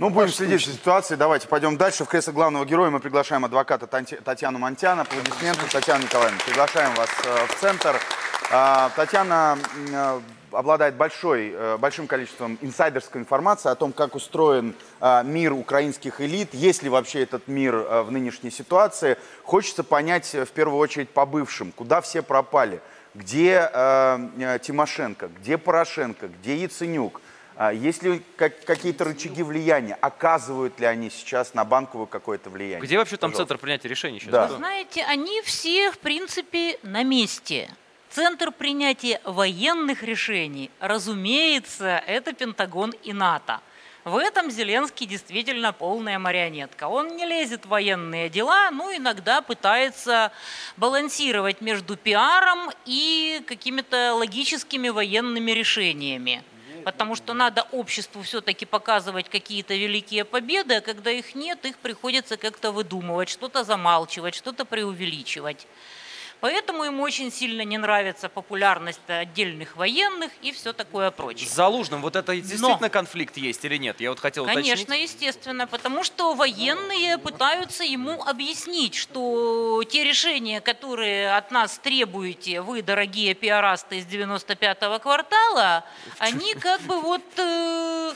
Ну, будем следить за ситуацией. Давайте пойдем дальше. В кресло главного героя мы приглашаем адвоката Татьяну Монтяна. Аплодисменты. Татьяна Николаевна, приглашаем вас э, в центр. А, Татьяна э, обладает большой, э, большим количеством инсайдерской информации о том, как устроен э, мир украинских элит, есть ли вообще этот мир в нынешней ситуации. Хочется понять в первую очередь по бывшим, куда все пропали. Где Тимошенко, где Порошенко, где Яценюк. А Есть ли как- какие-то рычаги влияния? Оказывают ли они сейчас на банковую какое-то влияние? Где вообще там Пожалуйста. центр принятия решений сейчас? Да. Кто? Знаете, они все, в принципе, на месте. Центр принятия военных решений, разумеется, это Пентагон и НАТО. В этом Зеленский действительно полная марионетка. Он не лезет в военные дела, но иногда пытается балансировать между пиаром и какими-то логическими военными решениями. Потому что надо обществу все-таки показывать какие-то великие победы, а когда их нет, их приходится как-то выдумывать, что-то замалчивать, что-то преувеличивать. Поэтому ему очень сильно не нравится популярность отдельных военных и все такое прочее. С Залужным вот это действительно конфликт есть или нет? Я вот хотел Конечно, уточнить. естественно, потому что военные пытаются ему объяснить, что те решения, которые от нас требуете вы, дорогие пиарасты из 95-го квартала, они как бы вот э,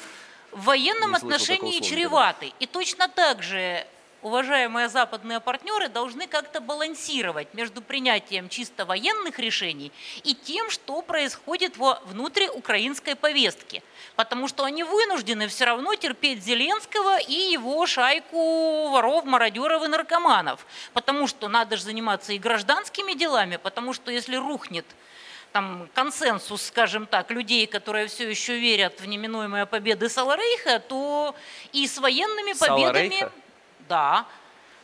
в военном отношении чреваты. И точно так же уважаемые западные партнеры должны как-то балансировать между принятием чисто военных решений и тем, что происходит во внутриукраинской повестке. Потому что они вынуждены все равно терпеть Зеленского и его шайку воров, мародеров и наркоманов. Потому что надо же заниматься и гражданскими делами, потому что если рухнет там консенсус, скажем так, людей, которые все еще верят в неминуемые победы Саларейха, то и с военными победами... Саларейха? Да.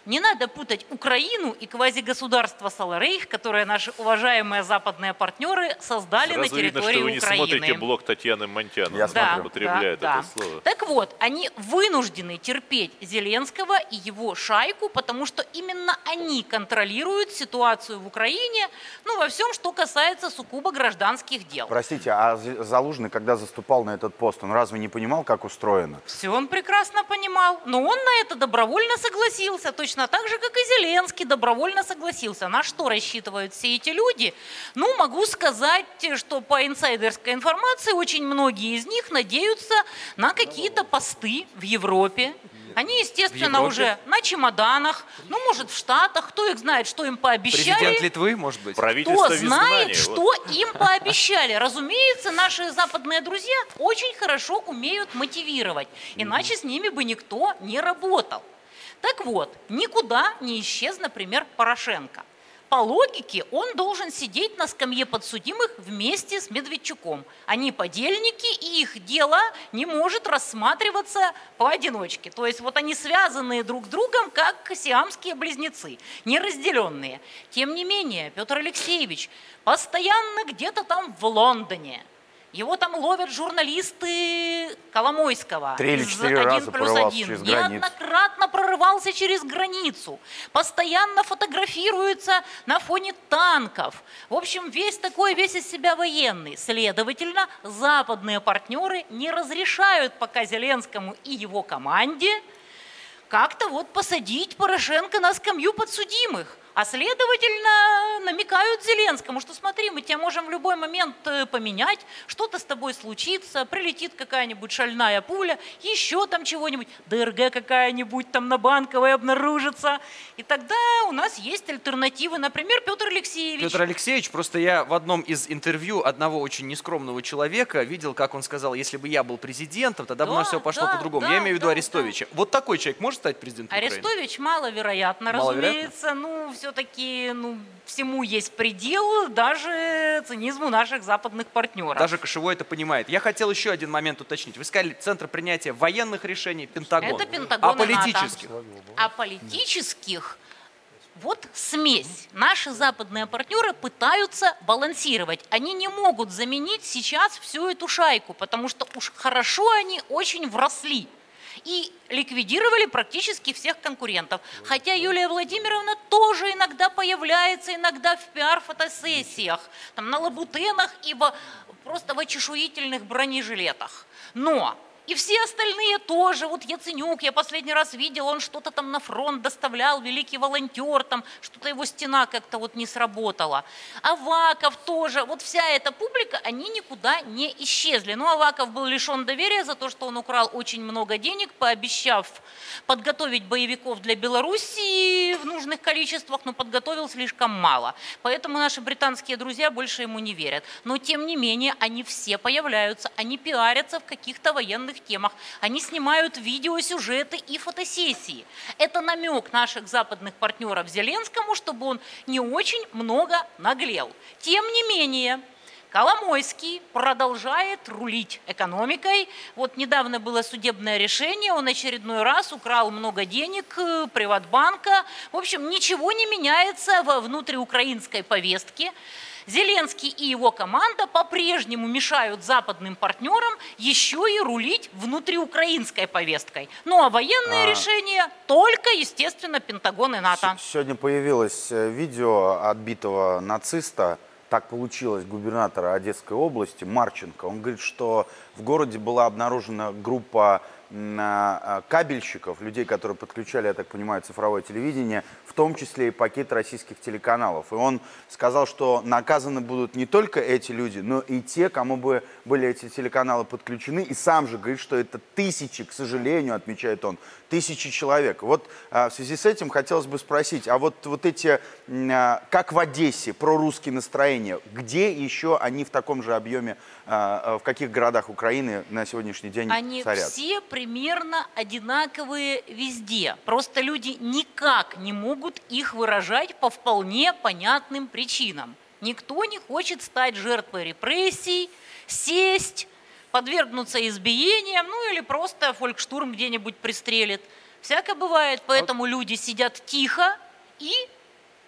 Не надо путать Украину и квазигосударство Саларейх, которое наши уважаемые западные партнеры создали Сразу на видно, территории что вы не Украины. смотрите блог Татьяны Монтяна. Я смотрю. употребляет да, это да. слово. Так вот, они вынуждены терпеть Зеленского и его шайку, потому что именно они контролируют ситуацию в Украине, ну, во всем, что касается сугубо гражданских дел. Простите, а Залужный, когда заступал на этот пост, он разве не понимал, как устроено? Все он прекрасно понимал, но он на это добровольно согласился, точно так же, как и Зеленский добровольно согласился. На что рассчитывают все эти люди? Ну, могу сказать, что по инсайдерской информации очень многие из них надеются на какие-то посты в Европе. Они, естественно, уже на чемоданах, ну, может, в Штатах, кто их знает, что им пообещали. Президент Литвы, может быть? Правительство Кто знает, изгнании, что вот. им пообещали? Разумеется, наши западные друзья очень хорошо умеют мотивировать, иначе с ними бы никто не работал. Так вот, никуда не исчез, например, Порошенко. По логике, он должен сидеть на скамье подсудимых вместе с Медведчуком. Они подельники, и их дело не может рассматриваться поодиночке. То есть вот они связанные друг с другом, как сиамские близнецы, неразделенные. Тем не менее, Петр Алексеевич постоянно где-то там в Лондоне. Его там ловят журналисты Коломойского. Три или четыре «Один раза прорывался один». через границу. Неоднократно прорывался через границу. Постоянно фотографируется на фоне танков. В общем, весь такой, весь из себя военный. Следовательно, западные партнеры не разрешают пока Зеленскому и его команде как-то вот посадить Порошенко на скамью подсудимых. А следовательно, намекают Зеленскому, что смотри, мы тебя можем в любой момент э, поменять, что-то с тобой случится, прилетит какая-нибудь шальная пуля, еще там чего-нибудь, ДРГ какая-нибудь там на Банковой обнаружится. И тогда у нас есть альтернативы, например, Петр Алексеевич. Петр Алексеевич, просто я в одном из интервью одного очень нескромного человека видел, как он сказал, если бы я был президентом, тогда бы у нас Да, все пошло да, по-другому. да, я имею в виду да, Арестовича. Вот такой человек может стать президентом Украины? Арестович маловероятно, Маловероятно? разумеется. Ну, все-таки ну, всему есть предел, даже цинизму наших западных партнеров. Даже Кошевой это понимает. Я хотел еще один момент уточнить. Вы сказали, центр принятия военных решений Пентагон. Это Пентагон А НАТО. политических? А политических вот смесь. Наши западные партнеры пытаются балансировать. Они не могут заменить сейчас всю эту шайку, потому что уж хорошо они очень вросли. И ликвидировали практически всех конкурентов. Хотя Юлия Владимировна тоже иногда появляется, иногда в пиар-фотосессиях, там на лабутенах и во- просто в очешуительных бронежилетах. Но И все остальные тоже. Вот Яценюк, я последний раз видел, он что-то там на фронт доставлял, великий волонтер, там что-то его стена как-то вот не сработала. Аваков тоже. Вот вся эта публика, они никуда не исчезли. Ну, Аваков был лишен доверия за то, что он украл очень много денег, пообещав подготовить боевиков для Белоруссии в нужных количествах, но подготовил слишком мало. Поэтому наши британские друзья больше ему не верят. Но, тем не менее, они все появляются, они пиарятся в каких-то военных темах. Они снимают видеосюжеты и фотосессии. Это намек наших западных партнеров Зеленскому, чтобы он не очень много наглел. Тем не менее, Коломойский продолжает рулить экономикой. Вот недавно было судебное решение, он очередной раз украл много денег э, Приватбанка. В общем, ничего не меняется во внутриукраинской повестке. Зеленский и его команда по-прежнему мешают западным партнерам еще и рулить внутриукраинской повесткой. Ну а военные а... решения только, естественно, Пентагон и НАТО. Сегодня появилось э, видео отбитого нациста, так получилось, губернатора Одесской области Марченко. Он говорит, что в городе была обнаружена группа кабельщиков, людей, которые подключали, я так понимаю, цифровое телевидение, в том числе и пакет российских телеканалов. И он сказал, что наказаны будут не только эти люди, но и те, кому бы были эти телеканалы подключены. И сам же говорит, что это тысячи, к сожалению, отмечает он, тысячи человек. Вот а, в связи с этим хотелось бы спросить, а вот, вот эти, а, как в Одессе, прорусские настроения, где еще они в таком же объеме, в каких городах Украины на сегодняшний день они царят? Они все примерно одинаковые везде. Просто люди никак не могут их выражать по вполне понятным причинам. Никто не хочет стать жертвой репрессий, сесть, подвергнуться избиениям, ну или просто фолькштурм где-нибудь пристрелит. Всяко бывает, поэтому люди сидят тихо и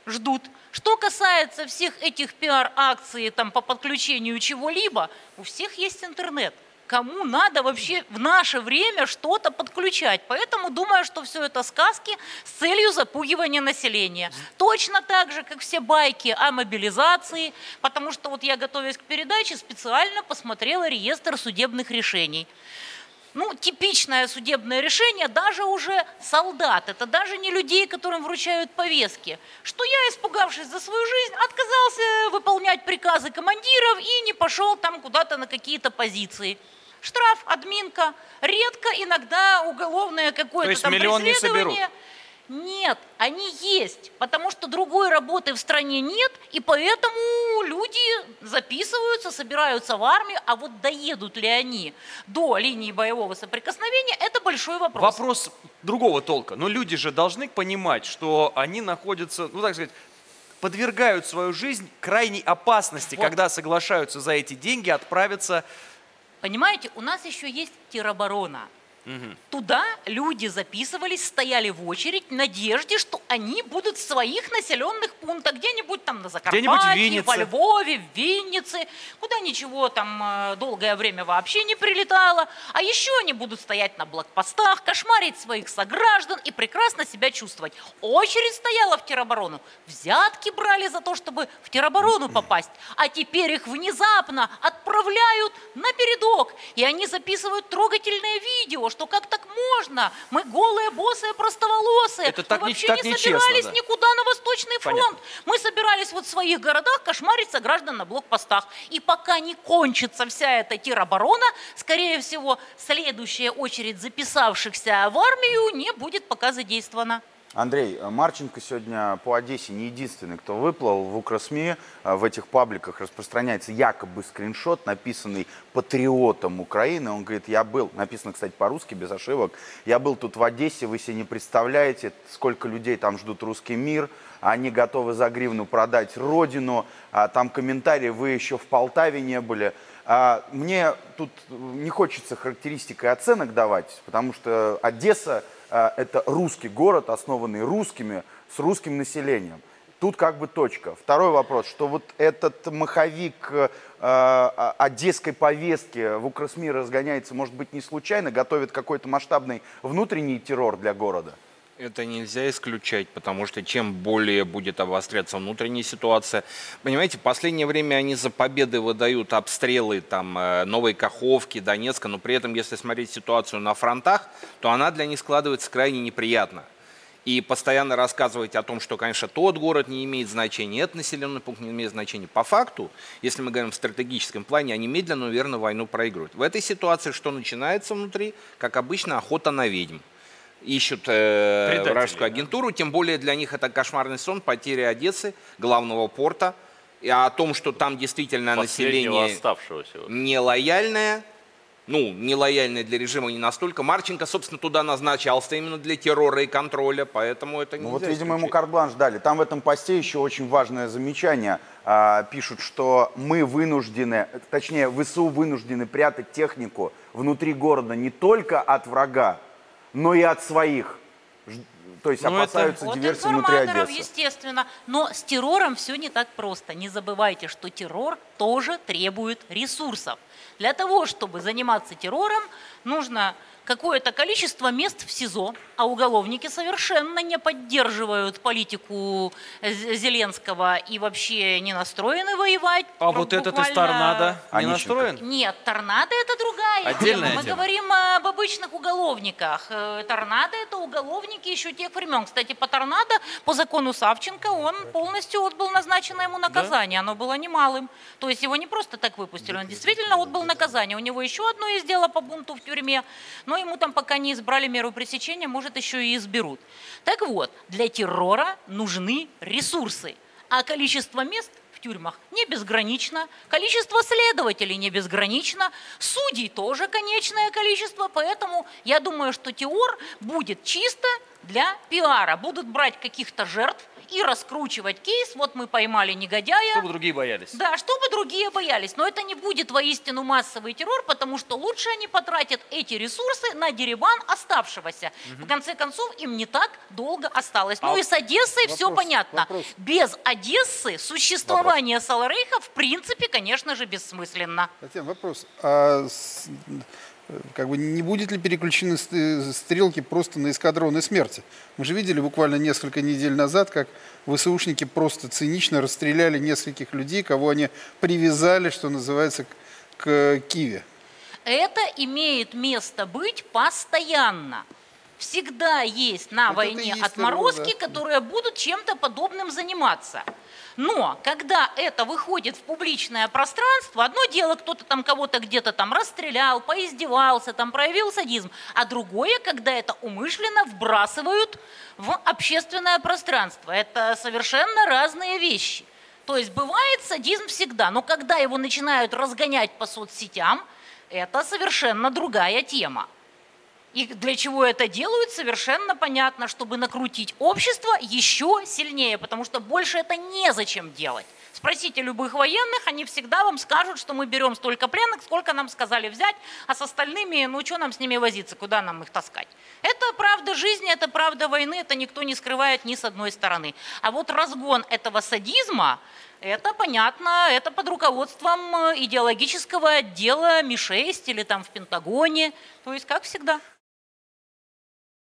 ждут. Что касается всех этих пиар-акций там, по подключению чего-либо, у всех есть интернет – кому надо вообще в наше время что-то подключать. Поэтому думаю, что все это сказки с целью запугивания населения. Точно так же, как все байки о мобилизации, потому что вот я, готовясь к передаче, специально посмотрела реестр судебных решений ну, типичное судебное решение даже уже солдат, это даже не людей, которым вручают повестки, что я, испугавшись за свою жизнь, отказался выполнять приказы командиров и не пошел там куда-то на какие-то позиции штраф, админка, редко иногда уголовное какое-то там миллион преследование. Не соберут. Нет, они есть, потому что другой работы в стране нет, и поэтому люди записываются, собираются в армию, а вот доедут ли они до линии боевого соприкосновения, это большой вопрос. Вопрос другого толка. Но люди же должны понимать, что они находятся, ну так сказать, подвергают свою жизнь крайней опасности, вот. когда соглашаются за эти деньги отправиться Понимаете, у нас еще есть тероборона. Угу. Туда люди записывались, стояли в очередь в надежде, что они будут в своих населенных пунктах, где-нибудь там на Закарпатье, во Львове, в Виннице, куда ничего там э, долгое время вообще не прилетало. А еще они будут стоять на блокпостах, кошмарить своих сограждан и прекрасно себя чувствовать. Очередь стояла в тероборону, взятки брали за то, чтобы в тероборону попасть, а теперь их внезапно отправляют на передок, и они записывают трогательное видео, что как так можно? Мы голые, босые, простоволосые. Это так Мы вообще не, так не собирались да. никуда на Восточный фронт. Понятно. Мы собирались вот в своих городах кошмарить сограждан на блокпостах. И пока не кончится вся эта тероборона, скорее всего, следующая очередь записавшихся в армию не будет пока задействована. Андрей, Марченко сегодня по Одессе не единственный, кто выплыл в Укрсми. Э, в этих пабликах распространяется якобы скриншот, написанный патриотом Украины. Он говорит, я был, написано, кстати, по-русски, без ошибок, я был тут в Одессе, вы себе не представляете, сколько людей там ждут русский мир, они готовы за гривну продать родину, а там комментарии, вы еще в Полтаве не были. А мне тут не хочется характеристик и оценок давать, потому что Одесса это русский город, основанный русскими, с русским населением. Тут как бы точка. Второй вопрос, что вот этот маховик э, а, одесской повестки в Укрсми разгоняется, может быть, не случайно, готовит какой-то масштабный внутренний террор для города? Это нельзя исключать, потому что чем более будет обостряться внутренняя ситуация. Понимаете, в последнее время они за победы выдают обстрелы там, э, Новой Каховки, Донецка, но при этом, если смотреть ситуацию на фронтах, то она для них складывается крайне неприятно. И постоянно рассказывать о том, что, конечно, тот город не имеет значения, этот населенный пункт не имеет значения. По факту, если мы говорим в стратегическом плане, они медленно, но верно войну проигрывают. В этой ситуации что начинается внутри? Как обычно, охота на ведьм ищут э, Предатели, вражескую да. агентуру, тем более для них это кошмарный сон, потеря Одессы, главного порта, и о том, что там действительно население оставшегося. вот. нелояльное, ну, нелояльное для режима не настолько. Марченко, собственно, туда назначался именно для террора и контроля, поэтому это Ну вот, нельзя видимо, ему карт-бланш дали. Там в этом посте еще очень важное замечание. А, пишут, что мы вынуждены, точнее, ВСУ вынуждены прятать технику внутри города не только от врага, но и от своих. То есть Ну, это- опасаются От диверсии внутри информаторов, Одессы. естественно. Но с террором все не так просто. Не забывайте, что террор тоже требует ресурсов. Для того, чтобы заниматься террором, нужно какое-то количество мест в СИЗО, а уголовники совершенно не поддерживают политику Зеленского и вообще не настроены воевать. А Про- вот этот из торнадо не настроен? нет, торнадо это другая Отдельная тема. Мы тема. говорим об обычных уголовниках. Э, Торнадо это уголовники еще тех времен. Кстати, по торнадо, по закону Савченко, он полностью отбыл назначенное ему наказание. Оно было немалым. То есть его не просто так выпустили, он действительно отбыл наказание. У него еще одно есть дело по бунту в тюрьме, но ему там пока не избрали меру пресечения, может еще и изберут. Так вот, для террора нужны ресурсы. А количество мест в тюрьмах не безгранично, количество следователей не безгранично, судей тоже конечное количество, поэтому я думаю, что теор будет чисто для пиара. Будут брать каких-то жертв и раскручивать кейс, вот мы поймали негодяя, Чтобы другие боялись. да, чтобы другие боялись. Но это не будет воистину массовый террор, потому что лучше они потратят эти ресурсы на деребан оставшегося. В конце концов, им не так долго осталось. Ну А и с Одессой все вопрос, понятно. вопрос. Без Одессы существование Саларейха в принципе, конечно же, бессмысленно. Татьяна, вопрос. А с- как бы не будет ли переключены ст- стрелки просто на эскадроны смерти? Мы же видели буквально несколько недель назад, как ВСУшники просто цинично расстреляли нескольких людей, кого они привязали, что называется, к Киеве. Это имеет место быть постоянно. Всегда есть на Вот войне есть отморозки, террор, да. которые будут чем-то подобным заниматься. Но когда это выходит в публичное пространство, одно дело, кто-то там кого-то где-то там расстрелял, поиздевался, там проявил садизм, а другое, когда это умышленно вбрасывают в общественное пространство. Это совершенно разные вещи. То есть бывает садизм всегда, но когда его начинают разгонять по соцсетям, это совершенно другая тема. И для чего это делают, совершенно понятно, чтобы накрутить общество еще сильнее, потому что больше это незачем делать. Спросите любых военных, они всегда вам скажут, что мы берем столько пленных, сколько нам сказали взять, а с остальными, ну что нам с ними возиться, куда нам их таскать. Это правда жизни, это правда войны, это никто не скрывает ни с одной стороны. А вот разгон этого садизма, это понятно, это под руководством э, идеологического отдела Ми-6 или там в Пентагоне, то есть как всегда.